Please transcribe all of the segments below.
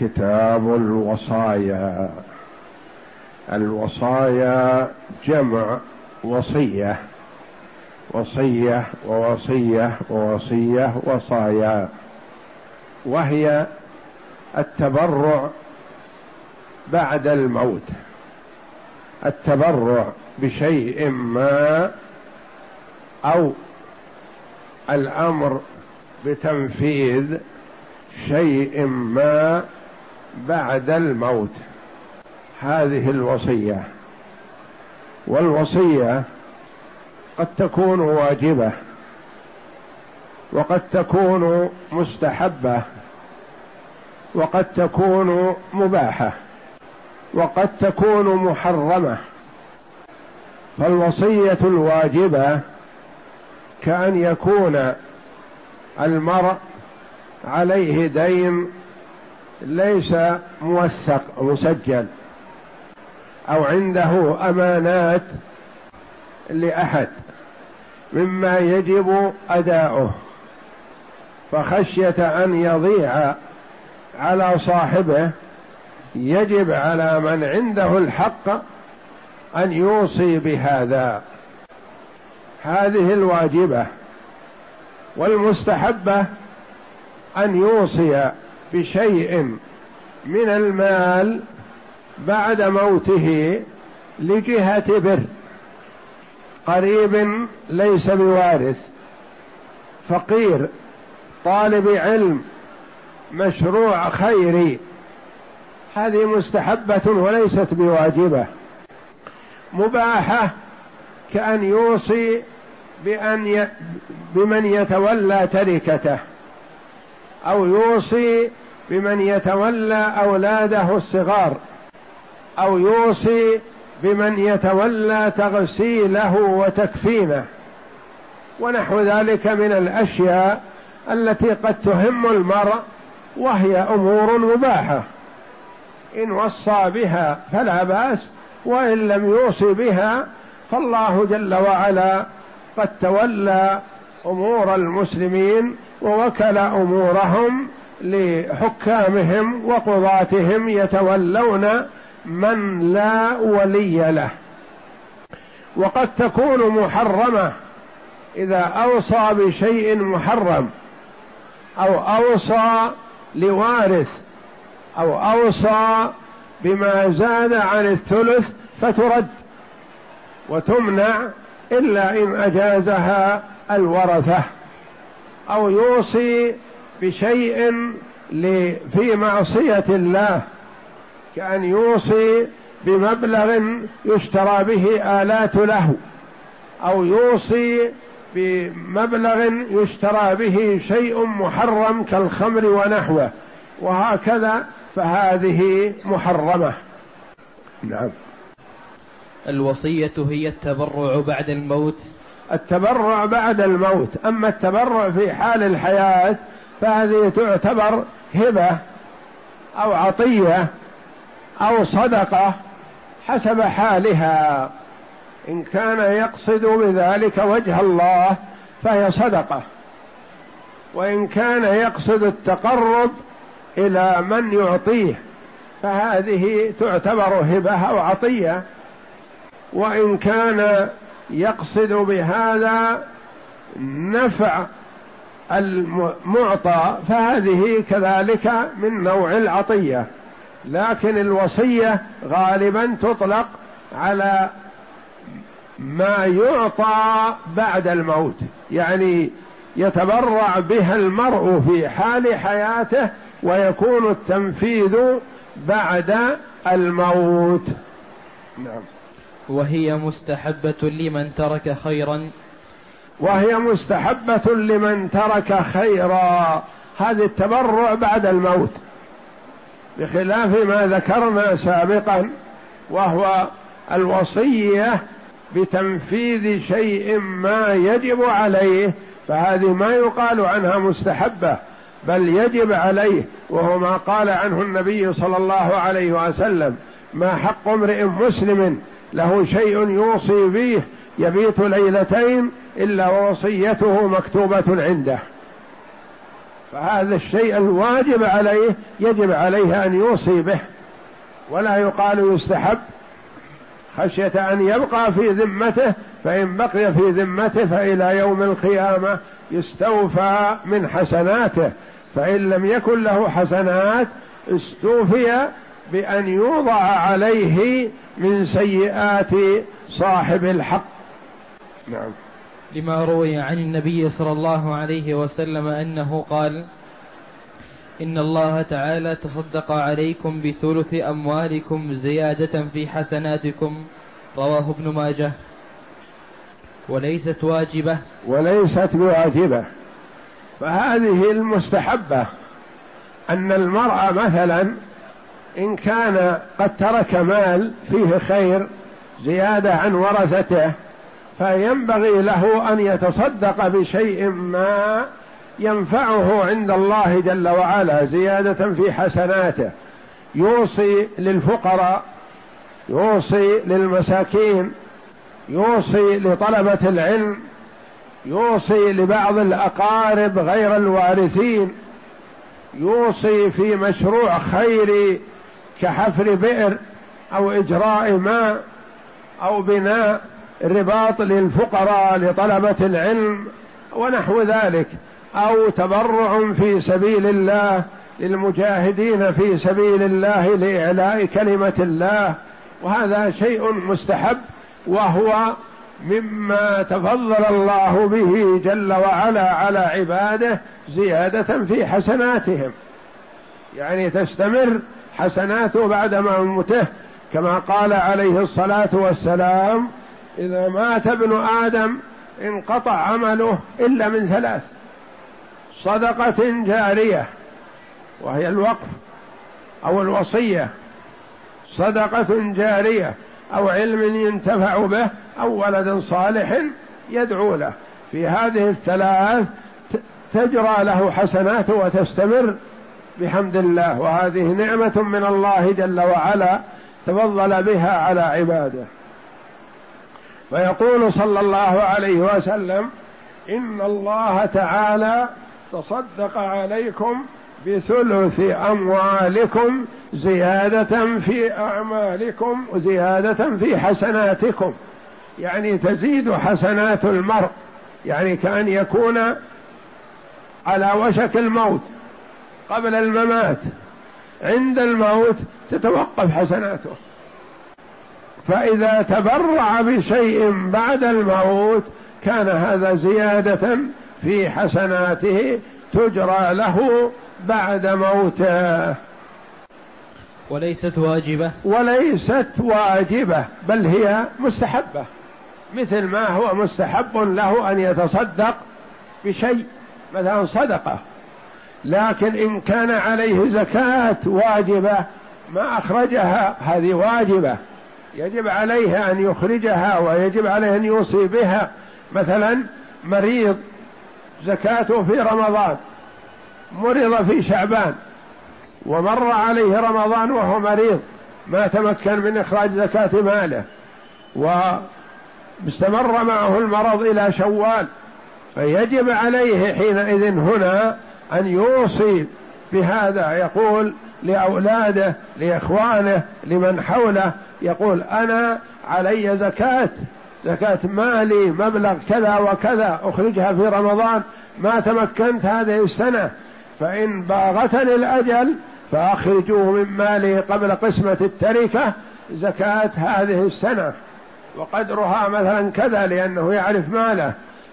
كتاب الوصايا. الوصايا جمع وصية. وصية ووصية ووصية وصايا. وهي التبرع بعد الموت. التبرع بشيء ما أو الأمر بتنفيذ شيء ما بعد الموت. هذه الوصية. والوصية قد تكون واجبة. وقد تكون مستحبة. وقد تكون مباحة. وقد تكون محرمة. فالوصية الواجبة كأن يكون المرء عليه دين ليس موثق مسجل. أو عنده أمانات لأحد. مما يجب أداؤه. فخشية أن يضيع على صاحبه يجب على من عنده الحق أن يوصي بهذا. هذه الواجبة. والمستحبة أن يوصي بشيء من المال بعد موته لجهة بر. قريب ليس بوارث. فقير طالب علم مشروع خيري هذه مستحبة وليست بواجبة. مباحة كأن يوصي بأن ي... بمن يتولى تركته أو يوصي بمن يتولى أولاده الصغار أو يوصي بمن يتولى تغسيله وتكفينه. ونحو ذلك من الأشياء التي قد تهم المرء وهي أمور مباحة. إن وصى بها فلا بأس وإن لم يوصي بها فالله جل وعلا قد تولى أمور المسلمين ووكل أمورهم لحكامهم وقضاتهم يتولون من لا ولي له. وقد تكون محرمة إذا أوصى بشيء محرم أو أوصى لوارث أو أوصى بما زاد عن الثلث فترد وتمنع إلا إن أجازها الورثة أو يوصي بشيء في معصية الله كأن يوصي بمبلغ يشترى به آلات له أو يوصي بمبلغ يشترى به شيء محرم كالخمر ونحوه وهكذا فهذه محرمة. نعم. الوصية هي التبرع بعد الموت. التبرع بعد الموت. أما التبرع في حال الحياة فهذه تعتبر هبة أو عطية أو صدقة حسب حالها. إن كان يقصد بذلك وجه الله فهي صدقة. وإن كان يقصد التقرب إلى من يعطيه فهذه تعتبر هبة أو عطية. وإن كان يقصد بهذا نفع المعطى فهذه كذلك من نوع العطية. لكن الوصية غالبا تطلق على ما يعطى بعد الموت. يعني يتبرع بها المرء في حال حياته ويكون التنفيذ بعد الموت. نعم. وهي مستحبة لمن ترك خيرا وهي مستحبة لمن ترك خيرا. هذا التبرع بعد الموت. بخلاف ما ذكرنا سابقا وهو الوصية بتنفيذ شيء ما يجب عليه فهذه ما يقال عنها مستحبة بل يجب عليه وهو ما قال عنه النبي صلى الله عليه وسلم ما حق امرئ مسلم له شيء يوصي به يبيت ليلتين إلا ووصيته مكتوبة عنده. فهذا الشيء الواجب عليه يجب عليه أن يوصي به. ولا يقال يستحب خشية أن يبقى في ذمته فإن بقي في ذمته فإلى يوم القيامة يستوفى من حسناته. فإن لم يكن له حسنات استوفي بأن يوضع عليه من سيئات صاحب الحق. نعم. لما روي عن النبي صلى الله عليه وسلم أنه قال إن الله تعالى تصدق عليكم بثلث أموالكم زيادة في حسناتكم رواه ابن ماجه. وليست واجبة. وليست بواجبة. فهذه المستحبة أن المرء مثلا إن كان قد ترك مال فيه خير زيادة عن ورثته فينبغي له أن يتصدق بشيء ما ينفعه عند الله جل وعلا زيادة في حسناته. يوصي للفقراء يوصي للمساكين يوصي لطلبة العلم يوصي لبعض الأقارب غير الوارثين يوصي في مشروع خيري كحفر بئر أو إجراء ماء أو بناء. رباط للفقراء لطلبة العلم ونحو ذلك أو تبرع في سبيل الله للمجاهدين في سبيل الله لإعلاء كلمة الله. وهذا شيء مستحب وهو مما تفضل الله به جل وعلا على عباده زيادة في حسناتهم. يعني تستمر حسناته بعد موته كما قال عليه الصلاة والسلام إذا مات ابن آدم انقطع عمله إلا من ثلاث. صدقة جارية وهي الوقف أو الوصية. صدقة جارية أو علم ينتفع به أو ولد صالح يدعو له. في هذه الثلاث تجرى له حسناته وتستمر بحمد الله. وهذه نعمة من الله جل وعلا تفضل بها على عباده. فيقول صلى الله عليه وسلم إن الله تعالى تصدق عليكم بثلث أموالكم زيادة في أعمالكم وزيادة في حسناتكم. يعني تزيد حسنات المرء. يعني كأن يكون على وشك الموت قبل الممات. عند الموت تتوقف حسناته. فإذا تبرع بشيء بعد الموت كان هذا زيادة في حسناته تجرى له بعد موته. وليست واجبة؟ وليست واجبة بل هي مستحبة. مثل ما هو مستحب له أن يتصدق بشيء مثلا صدقة. لكن إن كان عليه زكاة واجبة ما أخرجها هذه واجبة. يجب عليه أن يخرجها ويجب عليه أن يوصي بها مثلا مريض زكاته في رمضان مرض في شعبان ومر عليه رمضان وهو مريض ما تمكن من إخراج زكاة ماله واستمر معه المرض إلى شوال فيجب عليه حينئذ هنا أن يوصي بهذا يقول لأولاده لإخوانه لمن حوله يقول أنا علي زكاة زكاة مالي مبلغ كذا وكذا أخرجها في رمضان ما تمكنت هذه السنة فإن باغتني الأجل فأخرجوه من مالي قبل قسمة التركة زكاة هذه السنة. وقدرها مثلا كذا لأنه يعرف ماله.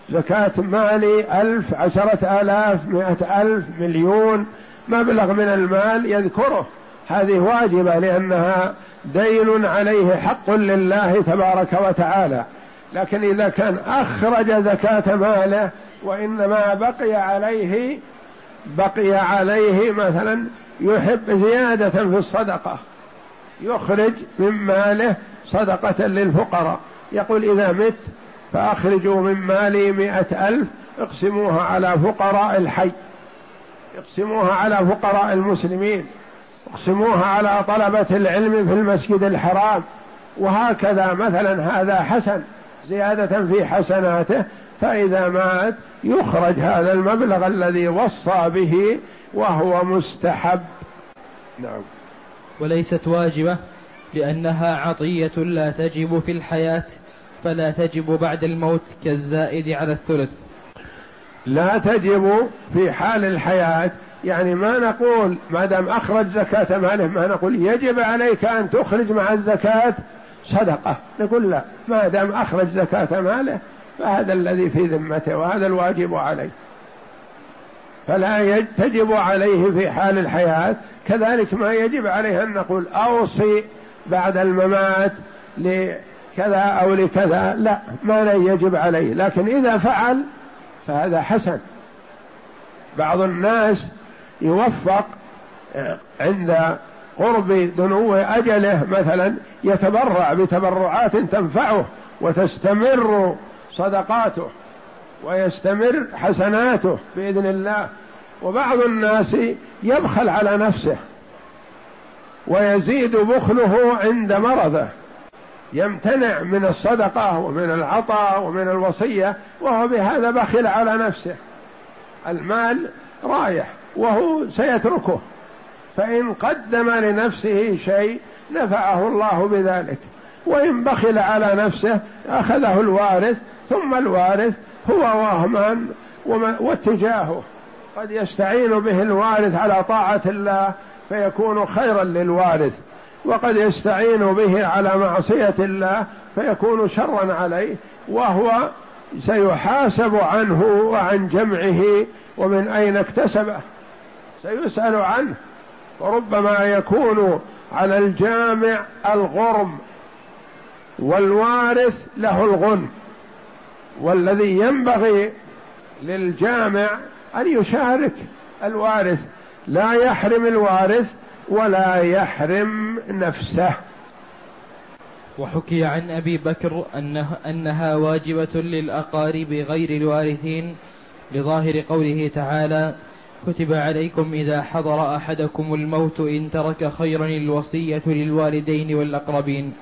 زكاة مالي ألف عشرة آلاف مئة ألف مليون مبلغ من المال يذكره. هذه واجبة لأنها دين عليه حق لله تبارك وتعالى. لكن إذا كان أخرج زكاة ماله وإنما بقي عليه بقي عليه مثلا يحب زيادة في الصدقة. يخرج من ماله صدقة للفقراء. يقول إذا مت فأخرجوا من مالي مئة ألف اقسموها على فقراء الحي اقسموها على فقراء المسلمين. اقسموها على طلبة العلم في المسجد الحرام. وهكذا مثلا هذا حسن زيادة في حسناته فإذا مات يخرج هذا المبلغ الذي وصى به وهو مستحب. نعم. وليست واجبة لأنها عطية لا تجب في الحياة فلا تجب بعد الموت كالزائد على الثلث. لا تجب في حال الحياة يعني ما نقول ما دام أخرج زكاة ماله ما نقول يجب عليك أن تخرج مع الزكاة صدقة. نقول لا ما دام أخرج زكاة ماله فهذا الذي في ذمته وهذا الواجب عليه. فلا تجب عليه في حال الحياة. كذلك ما يجب عليه أن نقول أوصي بعد الممات لكذا أو لكذا. لا ما لا يجب عليه. لكن إذا فعل فهذا حسن. بعض الناس يوفق عند قرب دنو أجله مثلا يتبرع بتبرعات تنفعه وتستمر صدقاته ويستمر حسناته بإذن الله. وبعض الناس يبخل على نفسه ويزيد بخله عند مرضه يمتنع من الصدقة ومن العطاء ومن الوصية وهو بهذا بخل على نفسه. المال رايح. وهو سيتركه. فإن قدم لنفسه شيء نفعه الله بذلك. وإن بخل على نفسه أخذه الوارث ثم الوارث هو وهمان واتجاهه. قد يستعين به الوارث على طاعة الله فيكون خيرا للوارث. وقد يستعين به على معصية الله فيكون شرا عليه. وهو سيحاسب عنه وعن جمعه ومن أين اكتسبه. سيسأل عنه. وربما يكون على الجامع الغرم والوارث له الغنم والذي ينبغي للجامع أن يشارك الوارث. لا يحرم الوارث ولا يحرم نفسه. وحكي عن أبي بكر أنه أنها واجبة للأقارب غير الوارثين لظاهر قوله تعالى كتب عليكم إذا حضر أحدكم الموت إن ترك خيرا الوصية للوالدين والأقربين.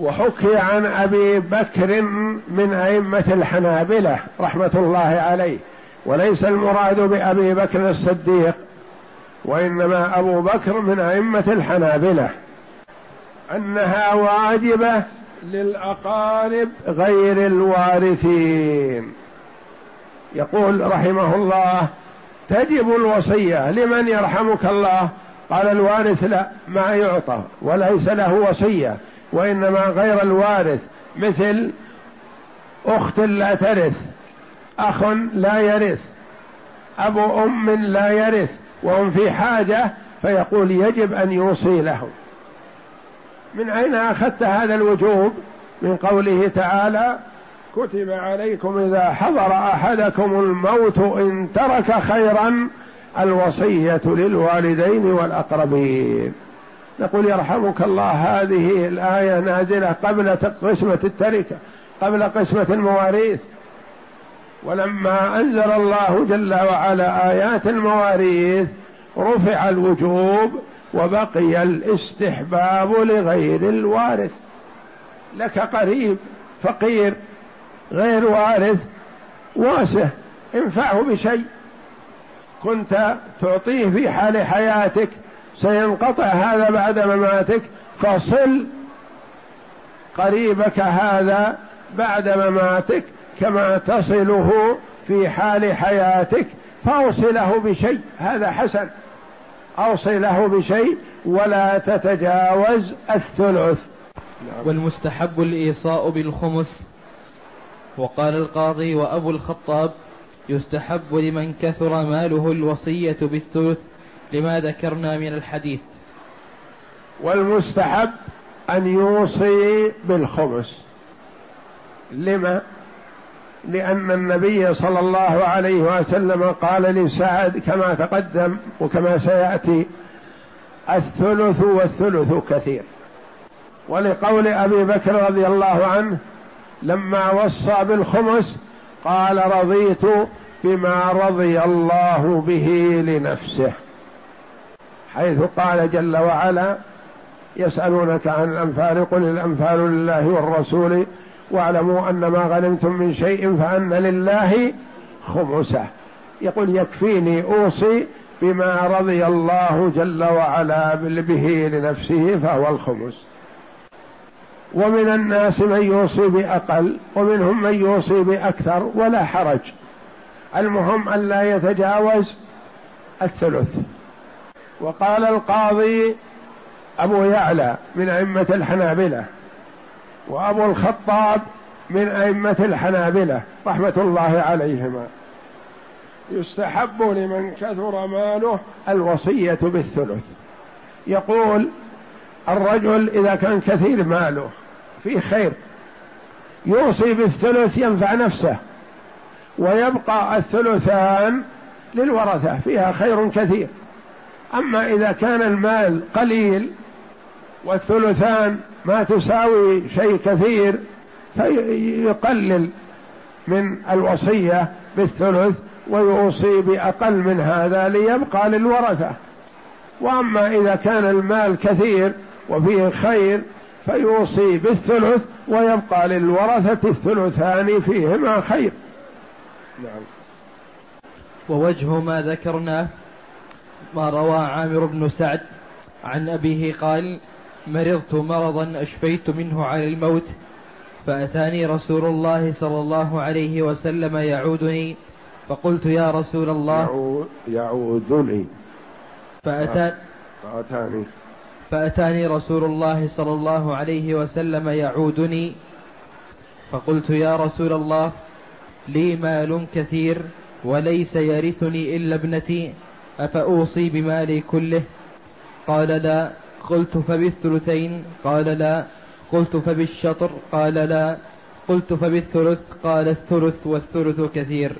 وحكي عن أبي بكر من أئمة الحنابلة رحمة الله عليه وليس المراد بأبي بكر الصديق وإنما أبو بكر من أئمة الحنابلة. أنها واجبة للأقارب غير الوارثين. يقول رحمه الله تجب الوصية. لمن يرحمك الله؟ قال الوارث لا ما يعطى وليس له وصية وإنما غير الوارث. مثل أخت لا ترث أخ لا يرث ابو أم لا يرث وهم في حاجة فيقول يجب أن يوصي له. من أين أخذت هذا الوجوب؟ من قوله تعالى كتب عليكم إذا حضر أحدكم الموت إن ترك خيرا الوصية للوالدين والأقربين. نقول يرحمك الله هذه الآية نازلة قبل قسمة التركة قبل قسمة المواريث. ولما أنزل الله جل وعلا آيات المواريث رفع الوجوب وبقي الاستحباب لغير الوارث. لك قريب فقير غير وارث واسه انفعه بشيء. كنت تعطيه في حال حياتك سينقطع هذا بعد مماتك فصل قريبك هذا بعد مماتك كما تصله في حال حياتك. فأوصله بشيء. هذا حسن. أوصله بشيء ولا تتجاوز الثلث. والمستحب الإيصاء بالخمس. وقال القاضي وأبو الخطاب يستحب لمن كثر ماله الوصية بالثلث لما ذكرنا من الحديث. والمستحب أن يوصي بالخمس لما؟ لأن النبي صلى الله عليه وسلم قال لسعد كما تقدم وكما سيأتي الثلث والثلث كثير. ولقول أبي بكر رضي الله عنه لما وصى بالخمس قال رضيت بما رضي الله به لنفسه. حيث قال جل وعلا يسألونك عن الأنفال قل الأنفال لله والرسول واعلموا أن ما غنمتم من شيء فأن لله خمسه. يقول يكفيني أوصي بما رضي الله جل وعلا به لنفسه فهو الخمس. ومن الناس من يوصي بأقل ومنهم من يوصي بأكثر ولا حرج. المهم أن لا يتجاوز الثلث. وقال القاضي أبو يعلى من أئمة الحنابلة وأبو الخطاب من أئمة الحنابلة رحمة الله عليهما. يستحب لمن كثر ماله الوصية بالثلث. يقول الرجل إذا كان كثير ماله في خير. يوصي بالثلث ينفع نفسه ويبقى الثلثان للورثة فيها خير كثير. أما إذا كان المال قليل والثلثان ما تساوي شيء كثير فيقلل من الوصية بالثلث ويوصي بأقل من هذا ليبقى للورثة. وأما إذا كان المال كثير وفيه خير فيوصي بالثلث ويبقى للورثة الثلثان فيهما خير. نعم. ووجه ما ذكرناه ما روى عامر بن سعد عن أبيه قال مرضت مرضا أشفيت منه على الموت فأتاني رسول الله صلى الله عليه وسلم يعودني فقلت يا رسول الله يعودني. فأتى فأتاني. فأتاني رسول الله صلى الله عليه وسلم يعودني فقلت يا رسول الله لي مال كثير وليس يرثني إلا ابنتي أفأوصي بمالي كله؟ قال لا. قلت فبالثلثين؟ قال لا. قلت فبالشطر؟ قال لا. قلت فبالثلث؟ قال الثلث والثلث كثير.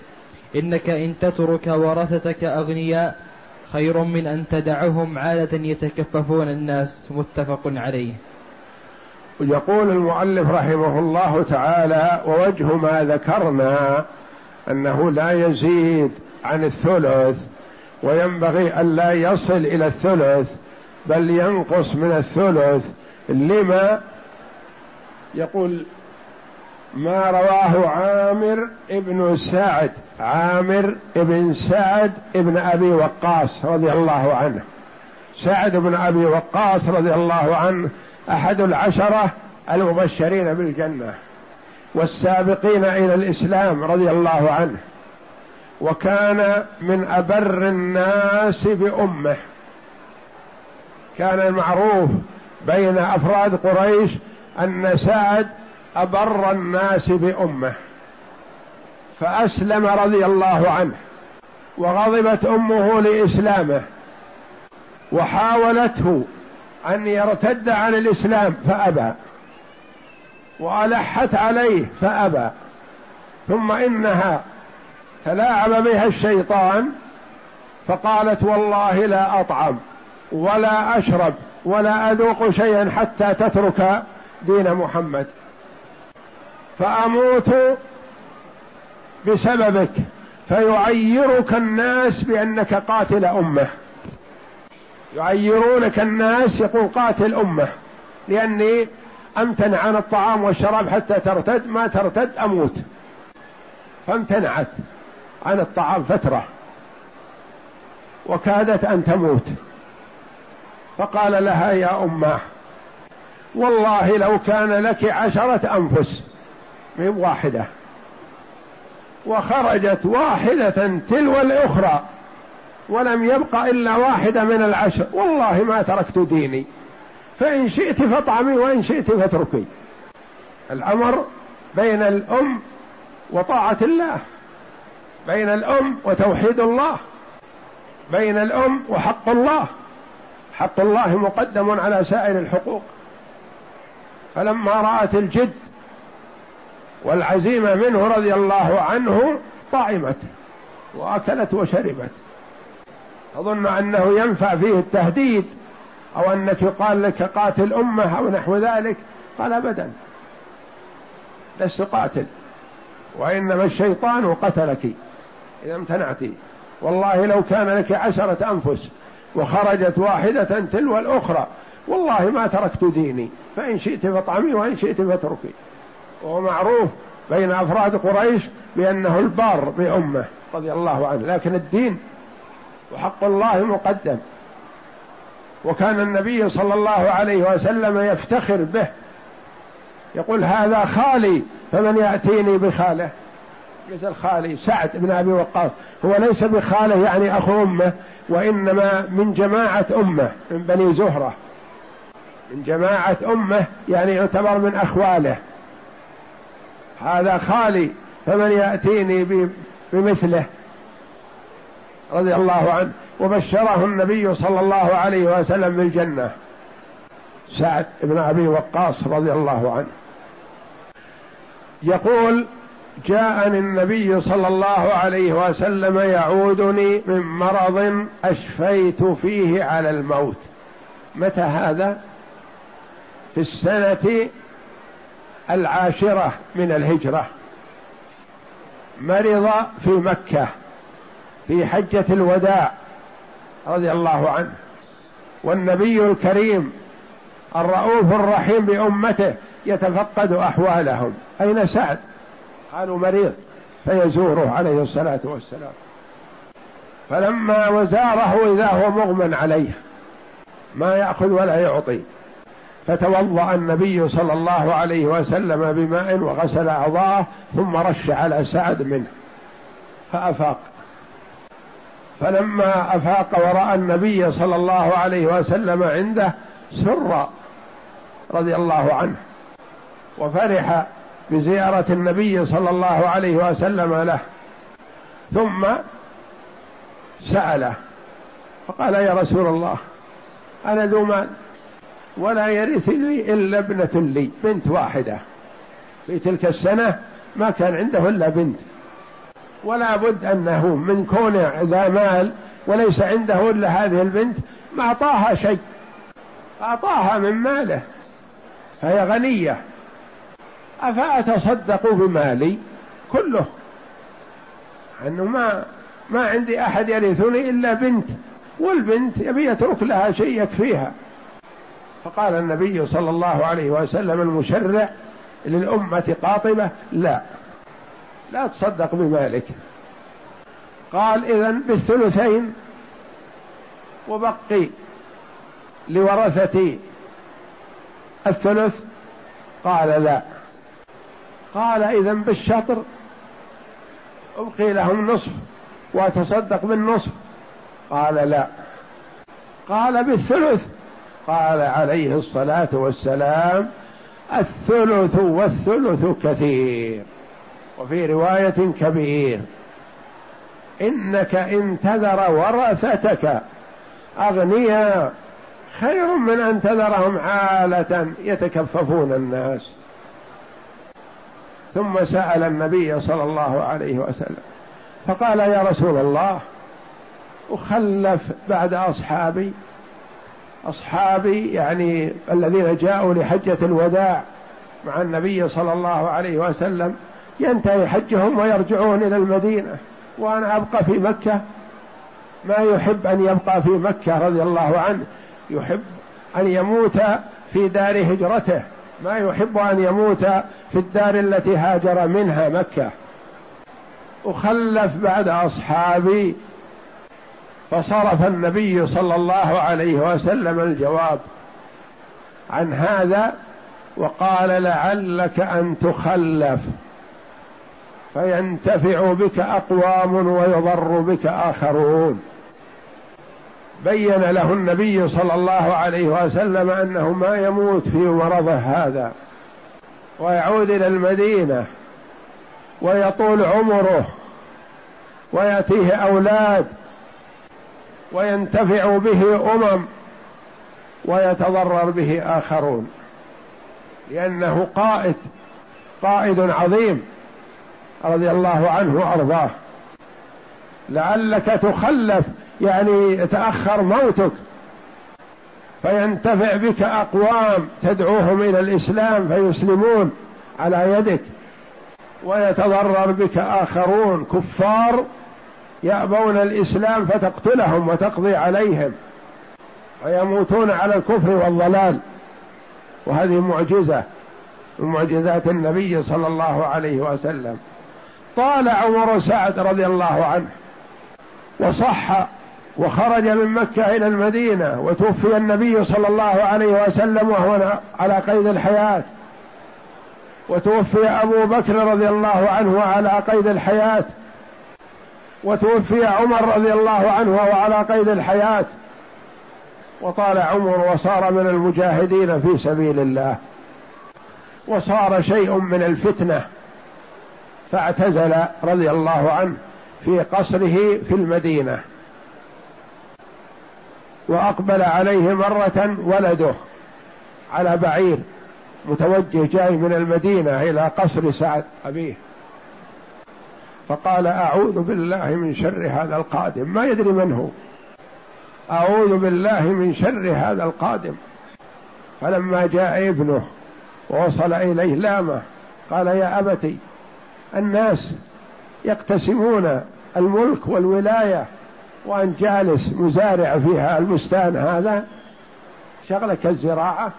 إنك إن تترك ورثتك أغنياء خير من أن تدعهم عادة يتكففون الناس متفق عليه. يقول المؤلف رحمه الله تعالى ووجه ما ذكرنا أنه لا يزيد عن الثلث وينبغي ألا يصل إلى الثلث بل ينقص من الثلث. لما؟ يقول ما رواه عامر ابن سعد عامر ابن سعد ابن أبي وقاص رضي الله عنه. سعد بن أبي وقاص رضي الله عنه أحد العشرة المبشرين بالجنة والسابقين إلى الإسلام رضي الله عنه. وكان من أبر الناس بأمه. كان المعروف بين أفراد قريش أن سعد أبر الناس بأمه فأسلم رضي الله عنه وغضبت أمه لإسلامه وحاولته أن يرتد عن الإسلام فأبى وألحت عليه فأبى ثم إنها تلاعب بها الشيطان فقالت والله لا أطعم ولا أشرب ولا أذوق شيئا حتى تترك دين محمد. فأموت بسببك فيعيرك الناس بأنك قاتل أمة. يعيرونك الناس يقول قاتل أمة لأني أمتنع عن الطعام والشراب حتى ترتد ما ترتد أموت. فامتنعت عن الطعام فترة وكادت أن تموت. فقال لها يا أمة والله لو كان لك عشرة أنفس من واحدة. وخرجت واحدة تلو الأخرى ولم يبق إلا واحدة من العشر. والله ما تركت ديني. فإن شئت فاطعمي وإن شئت فاتركي. الأمر بين الأم وطاعة الله بين الأم وتوحيد الله بين الأم وحق الله. حق الله مقدم على سائر الحقوق. فلما رأت الجد والعزيمة منه رضي الله عنه طعمت وأكلت وشربت أظن أنه ينفع فيه التهديد أو أنك يقال لك قاتل أمة أو نحو ذلك. قال أبدا لست قاتل وإنما الشيطان قتلك إذا امتنعت. والله لو كان لك عشرة أنفس وخرجت واحدة تلو الأخرى والله ما تركت ديني فإن شئت فاطعمي وإن شئت فاتركي. وهو معروف بين أفراد قريش بأنه البار بأمة رضي الله عنه لكن الدين وحق الله مقدم. وكان النبي صلى الله عليه وسلم يفتخر به يقول هذا خالي فمن يأتيني بخاله؟ مثل خالي سعد بن أبي وقاص هو ليس بخاله يعني أخو أمه وإنما من جماعة أمة من بني زهرة. من جماعة أمة يعني يعتبر من أخواله. هذا خالي فمن يأتيني بمثله رضي الله عنه. وبشره النبي صلى الله عليه وسلم بالجنة. سعد بن أبي وقاص رضي الله عنه. يقول جاءني النبي صلى الله عليه وسلم يعودني من مرض أشفيت فيه على الموت. متى هذا؟ في السنة العاشرة من الهجرة مرض في مكة في حجة الوداع رضي الله عنه والنبي الكريم الرؤوف الرحيم بأمته يتفقد أحوالهم. أين سعد؟ قالوا مريض فيزوره عليه الصلاة والسلام. فلما وزاره إذا هو مغمى عليه ما يأخذ ولا يعطي. فتوضأ النبي صلى الله عليه وسلم بماء وغسل أعضاءه ثم رش على سعد منه فأفاق. فلما أفاق ورأى النبي صلى الله عليه وسلم عنده سر رضي الله عنه وفرح بزيارة النبي صلى الله عليه وسلم له ثم سأله فقال يا رسول الله أنا ذو مال؟ ولا يرثني إلا ابنة لي بنت واحدة. في تلك السنة ما كان عنده إلا بنت. ولا بد أنه من كونه ذا مال وليس عنده إلا هذه البنت ما أعطاها شيء. أعطاها من ماله. فهي غنية. أفأتصدق بمالي؟ كله. أنه ما ما عندي أحد يرثني إلا بنت والبنت يبي يترك لها شيء يكفيها. فقال النبي صلى الله عليه وسلم المشرع للأمة قاطبة لا. لا تصدق بمالك. قال إذا بالثلثين وبقي لورثتي الثلث؟ قال لا. قال إذا بالشطر أبقي لهم نصف وأتصدق بالنصف؟ قال لا. قال بالثلث قال عليه الصلاة والسلام الثلث والثلث كثير. وفي رواية كبير إنك إن تذر ورثتك أغنياء خير من أن تذرهم عالة يتكففون الناس. ثم سأل النبي صلى الله عليه وسلم فقال يا رسول الله أخلف بعد أصحابي أصحابي يعني الذين جاءوا لحجة الوداع مع النبي صلى الله عليه وسلم. ينتهي حجهم ويرجعون إلى المدينة. وأنا أبقى في مكة. ما يحب أن يبقى في مكة رضي الله عنه. يحب أن يموت في دار هجرته. ما يحب أن يموت في الدار التي هاجر منها مكة. أخلف بعد أصحابي. فصرف النبي صلى الله عليه وسلم الجواب عن هذا وقال لعلك أن تخلف فينتفع بك أقوام ويضر بك آخرون. بين له النبي صلى الله عليه وسلم أنه ما يموت في مرضه هذا ويعود إلى المدينة ويطول عمره ويأتيه أولاد وينتفع به أمم ويتضرر به آخرون. لأنه قائد قائد عظيم رضي الله عنه وأرضاه. لعلك تخلف يعني يتأخر موتك. فينتفع بك أقوام تدعوهم إلى الإسلام فيسلمون على يدك. ويتضرر بك آخرون كفار يأبون الإسلام فتقتلهم وتقضي عليهم ويموتون على الكفر والضلال. وهذه معجزة من معجزات النبي صلى الله عليه وسلم. طال عمر سعد رضي الله عنه وصح وخرج من مكة إلى المدينة وتوفي النبي صلى الله عليه وسلم وهو على قيد الحياة. وتوفي أبو بكر رضي الله عنه على قيد الحياة. وتوفي عمر رضي الله عنه وهو على قيد الحياة. وطال عمر وصار من المجاهدين في سبيل الله. وصار شيء من الفتنة. فاعتزل رضي الله عنه في قصره في المدينة. وأقبل عليه مرة ولده على بعير متوجه جاي من المدينة إلى قصر سعد أبيه. فقال أعوذ بالله من شر هذا القادم. ما يدري من هو. أعوذ بالله من شر هذا القادم. فلما جاء ابنه ووصل إليه لامه قال يا أبتي الناس يقتسمون الملك والولاية وأن جالس مزارع فيها البستان هذا. شغلك الزراعة.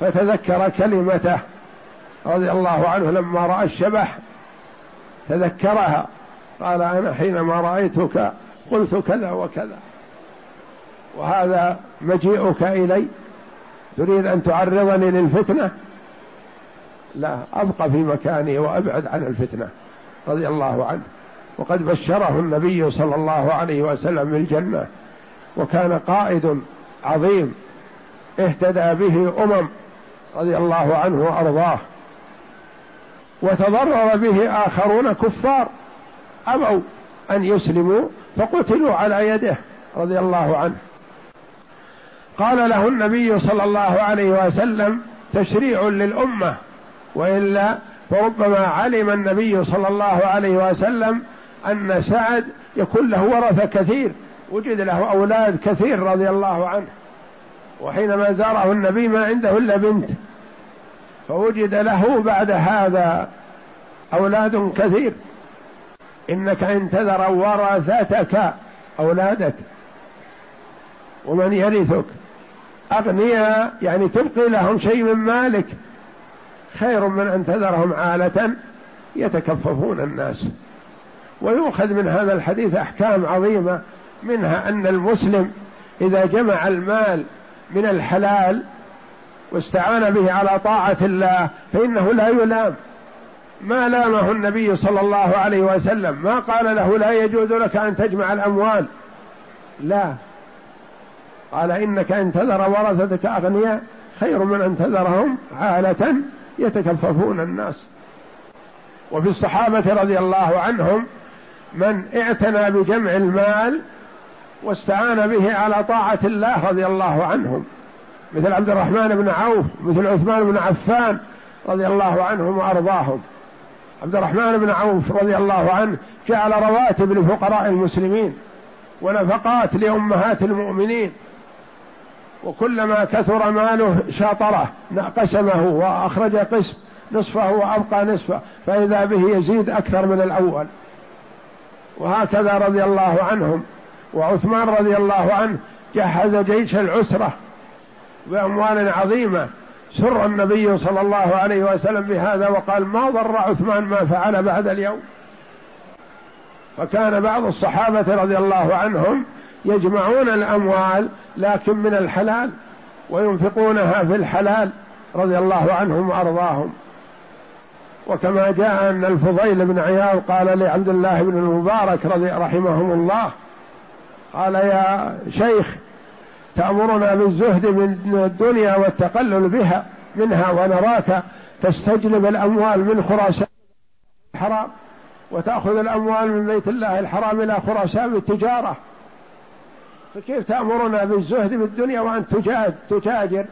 فتذكر كلمته رضي الله عنه لما رأى الشبح تذكرها قال أنا حينما رأيتك قلت كذا وكذا. وهذا مجيئك إلي. تريد أن تعرضني للفتنة؟ لا أبقى في مكاني وأبعد عن الفتنة رضي الله عنه. وقد بشره النبي صلى الله عليه وسلم بالجنة وكان قائد عظيم اهتدى به أمم رضي الله عنه وأرضاه. وتضرر به آخرون كفار. أبوا أن يسلموا فقتلوا على يده رضي الله عنه. قال له النبي صلى الله عليه وسلم تشريع للأمة. وإلا فربما علم النبي صلى الله عليه وسلم أن سعد يكون له ورثة كثير. وجد له أولاد كثير رضي الله عنه. وحينما زاره النبي ما عنده إلا بنت. فوجد له بعد هذا أولاد كثير. إنك إن تذر ورثتك أولادك. ومن يرثك؟ أغنياء يعني تبقي لهم شيء من مالك. خير من أن تذرهم عالة. يتكففون الناس. ويؤخذ من هذا الحديث أحكام عظيمة منها أن المسلم إذا جمع المال من الحلال واستعان به على طاعة الله فإنه لا يلام ما لامه النبي صلى الله عليه وسلم. ما قال له لا يجوز لك أن تجمع الأموال. لا. قال إنك إن تذر ورثتك أغنياء خير من أن تذرهم عالة يتكففون الناس. وفي الصحابة رضي الله عنهم من اعتنى بجمع المال واستعان به على طاعة الله رضي الله عنهم. مثل عبد الرحمن بن عوف مثل عثمان بن عفان رضي الله عنهم وأرضاهم. عبد الرحمن بن عوف رضي الله عنه جعل رواتب لفقراء المسلمين ونفقات لأمهات المؤمنين وكلما كثر ماله شاطره قسمه وأخرج قسم نصفه وأبقى نصفه فإذا به يزيد أكثر من الأول. وهكذا رضي الله عنهم. وعثمان رضي الله عنه جهز جيش العسرة بأموال عظيمة. سر النبي صلى الله عليه وسلم بهذا وقال ما ضر عثمان ما فعل بعد اليوم؟ فكان بعض الصحابة رضي الله عنهم يجمعون الأموال لكن من الحلال وينفقونها في الحلال رضي الله عنهم وأرضاهم. وكما جاء أن الفضيل بن عياض قال لعبد الله بن المبارك رضي رحمهم الله قال يا شيخ تأمرنا بالزهد من الدنيا والتقلل بها منها ونراك تستجلب الأموال من خراسان الحرام وتأخذ الأموال من بيت الله الحرام إلى خراسان بالتجارة. فكيف تأمرنا بالزهد بالدنيا تجاهد تتاجر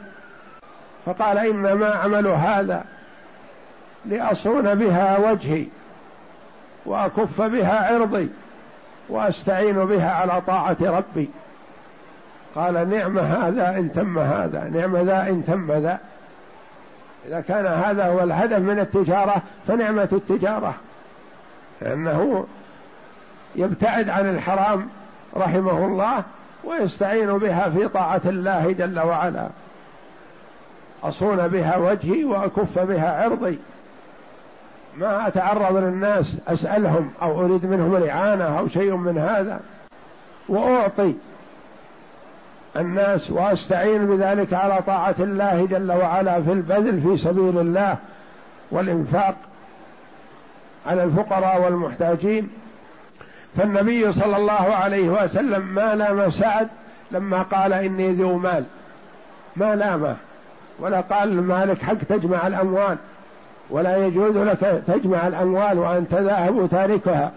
فقال إنما عمل هذا لأصون بها وجهي وأكف بها عرضي وأستعين بها على طاعة ربي. قال نعم هذا إن تم هذا نعم ذا إن تم ذا. إذا كان هذا هو الهدف من التجارة فنعمة التجارة. لأنه يبتعد عن الحرام رحمه الله ويستعين بها في طاعة الله جل وعلا. أصون بها وجهي وأكف بها عرضي. ما أتعرض للناس أسألهم أو أريد منهم الإعانة أو شيء من هذا. وأعطي الناس وأستعين بذلك على طاعة الله جل وعلا في البذل في سبيل الله والإنفاق على الفقراء والمحتاجين. فالنبي صلى الله عليه وسلم ما لام سعد لما قال إني ذو مال. ما لامه ولا قال مالك حق تجمع الأموال. ولا يجوز لك تجمع الأموال وانت ذاهب تاركها.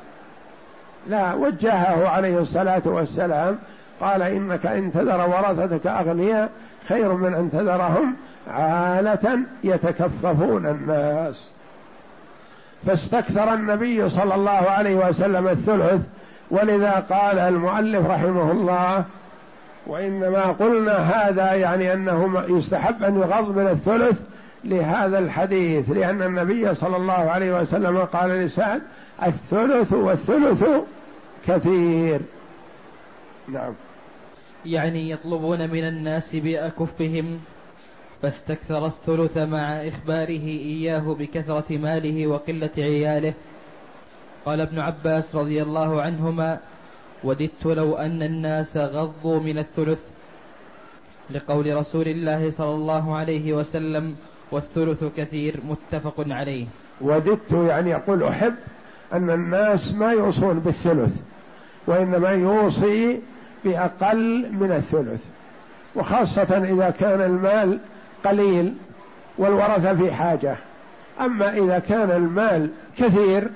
لا وجهه عليه الصلاة والسلام قال إنك إن تذر ورثتك أغنياء خير من أن تذرهم عالة يتكففون الناس. فاستكثر النبي صلى الله عليه وسلم الثلث ولذا قال المؤلف رحمه الله وإنما قلنا هذا يعني أنه يستحب أن يغض من الثلث لهذا الحديث لأن النبي صلى الله عليه وسلم قال لسعد الثلث والثلث كثير. نعم. يعني يطلبون من الناس بأكفهم فاستكثر الثلث مع إخباره إياه بكثرة ماله وقلة عياله. قال ابن عباس رضي الله عنهما وددت لو أن الناس غضوا من الثلث لقول رسول الله صلى الله عليه وسلم والثلث كثير متفق عليه. وددت يعني يقول أحب أن الناس ما يوصون بالثلث وإنما يوصي بأقل من الثلث وخاصة إذا كان المال قليل والورثة في حاجة. أما إذا كان المال كثير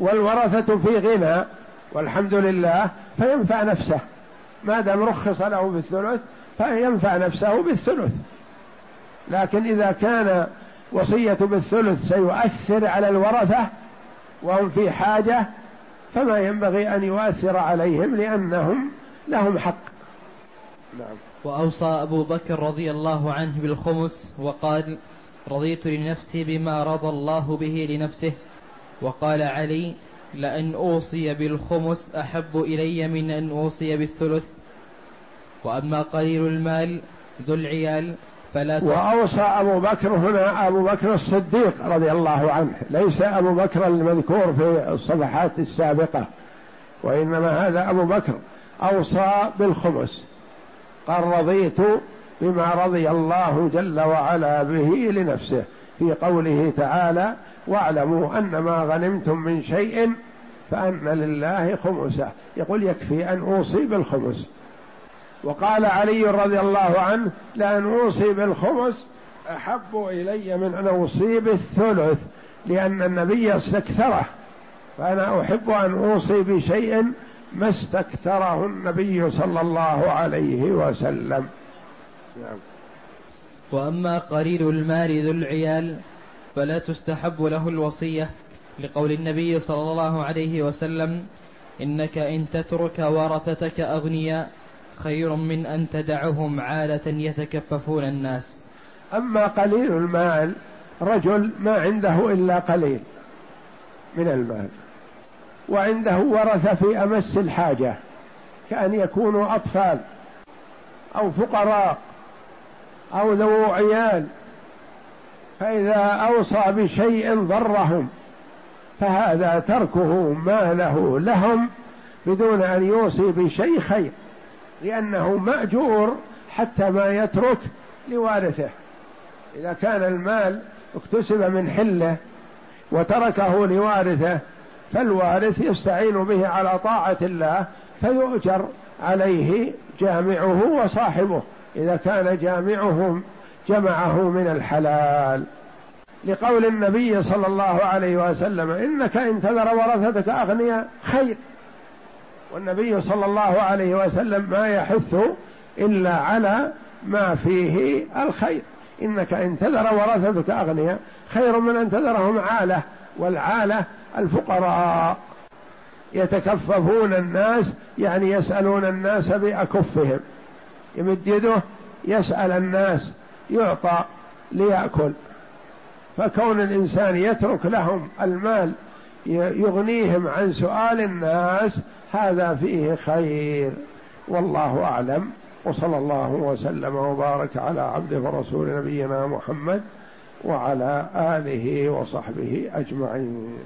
والورثة في غنى والحمد لله فينفع نفسه. ما دام رخص له بالثلث فينفع نفسه بالثلث. لكن إذا كان وصية بالثلث سيؤثر على الورثة وهم في حاجة فما ينبغي أن يؤثر عليهم لأنهم لهم حق. نعم. وأوصى أبو بكر رضي الله عنه بالخمس وقال رضيت لنفسي بما رضى الله به لنفسه. وقال علي لأن أوصي بالخمس أحب إلي من أن أوصي بالثلث. وأما قليل المال ذو العيال فلا وأوصى أبو بكر هنا أبو بكر الصديق رضي الله عنه. ليس أبو بكر المذكور في الصفحات السابقة وإنما هذا أبو بكر. أوصى بالخمس قال رضيت بما رضي الله جل وعلا به لنفسه. في قوله تعالى واعلموا أن ما غنمتم من شيء فأن لله خمسه. يقول يكفي أن أوصي بالخمس وقال علي رضي الله عنه لأن أوصي بالخمس أحب إلي من أن أوصي بالثلث لأن النبي استكثره فأنا أحب أن أوصي بشيء ما استكثره النبي صلى الله عليه وسلم نعم. وأما قليل المال ذو العيال فلا تستحب له الوصية لقول النبي صلى الله عليه وسلم إنك إن تترك ورثتك أغنياء خير من أن تدعهم عالة يتكففون الناس. أما قليل المال رجل ما عنده إلا قليل من المال. وعنده ورثة في أمس الحاجة كأن يكونوا أطفال أو فقراء أو ذو عيال. فإذا أوصى بشيء ضرهم فهذا تركه ماله لهم بدون أن يوصي بشيء خير. لأنه مأجور حتى ما يترك لوارثه. إذا كان المال اكتسب من حله وتركه لوارثه فالوارث يستعين به على طاعة الله فيؤجر عليه جامعه وصاحبه. إذا كان جامعهم جمعه من الحلال. لقول النبي صلى الله عليه وسلم إنك إن تذر ورثتك أغنياء خير. والنبي صلى الله عليه وسلم ما يحث إلا على ما فيه الخير. إنك إن تذر ورثتك أغنياء خير من أن تذرهم عالة والعالة الفقراء. يتكففون الناس يعني يسألون الناس بأكفهم. يمد يده يسأل الناس يعطى ليأكل. فكون الإنسان يترك لهم المال يغنيهم عن سؤال الناس هذا فيه خير. والله أعلم. وصلى الله وسلم وبارك على عبده ورسول نبينا محمد وعلى آله وصحبه أجمعين.